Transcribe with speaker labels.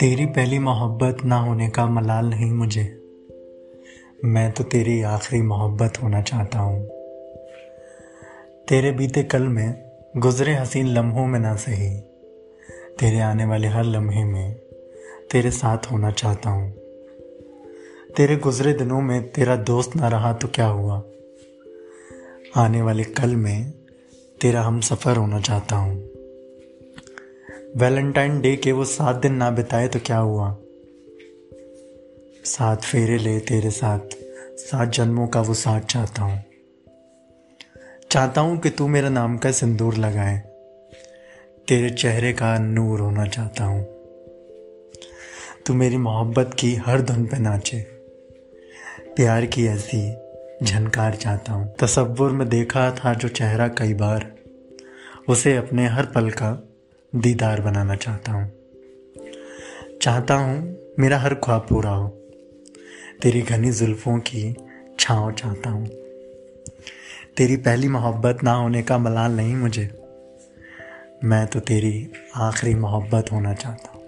Speaker 1: तेरी पहली मोहब्बत ना होने का मलाल नहीं मुझे। मैं तो तेरी आखिरी मोहब्बत होना चाहता हूँ। तेरे बीते कल में गुजरे हसीन लम्हों में ना सही। तेरे आने वाले हर लम्हे में तेरे साथ होना चाहता हूँ। तेरे गुजरे दिनों में तेरा दोस्त ना रहा तो क्या हुआ? आने वाले कल में तेरा हम सफ़र होना चाहता हूँ। वैलेंटाइन डे के वो सात दिन ना बिताए तो क्या हुआ? सात फेरे ले तेरे साथ, सात जन्मों का वो साथ चाहता हूँ। चाहता हूँ कि तू मेरा नाम का सिंदूर लगाए। तेरे चेहरे का नूर होना चाहता हूँ। तू मेरी मोहब्बत की हर धुन पे नाचे। प्यार की ऐसी झनकार चाहता हूँ। तस्वुर में देखा था जो चेहरा कई बार, उसे अपने हर पल का दीदार बनाना चाहता हूँ। चाहता हूँ मेरा हर ख्वाब पूरा हो। तेरी घनी जुल्फ़ों की छाँव चाहता हूँ। तेरी पहली मोहब्बत ना होने का मलाल नहीं मुझे। मैं तो तेरी आखिरी मोहब्बत होना चाहता हूँ।